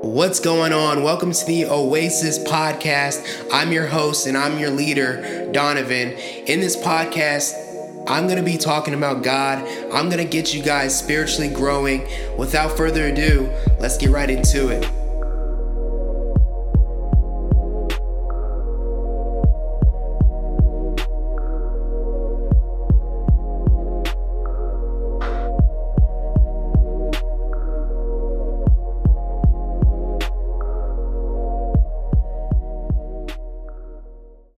What's going on? Welcome to the Oasis Podcast. I'm your host and I'm your leader, Donovan. In this podcast, I'm going to be talking about God. I'm going to get you guys spiritually growing. Without further ado, let's get right into it.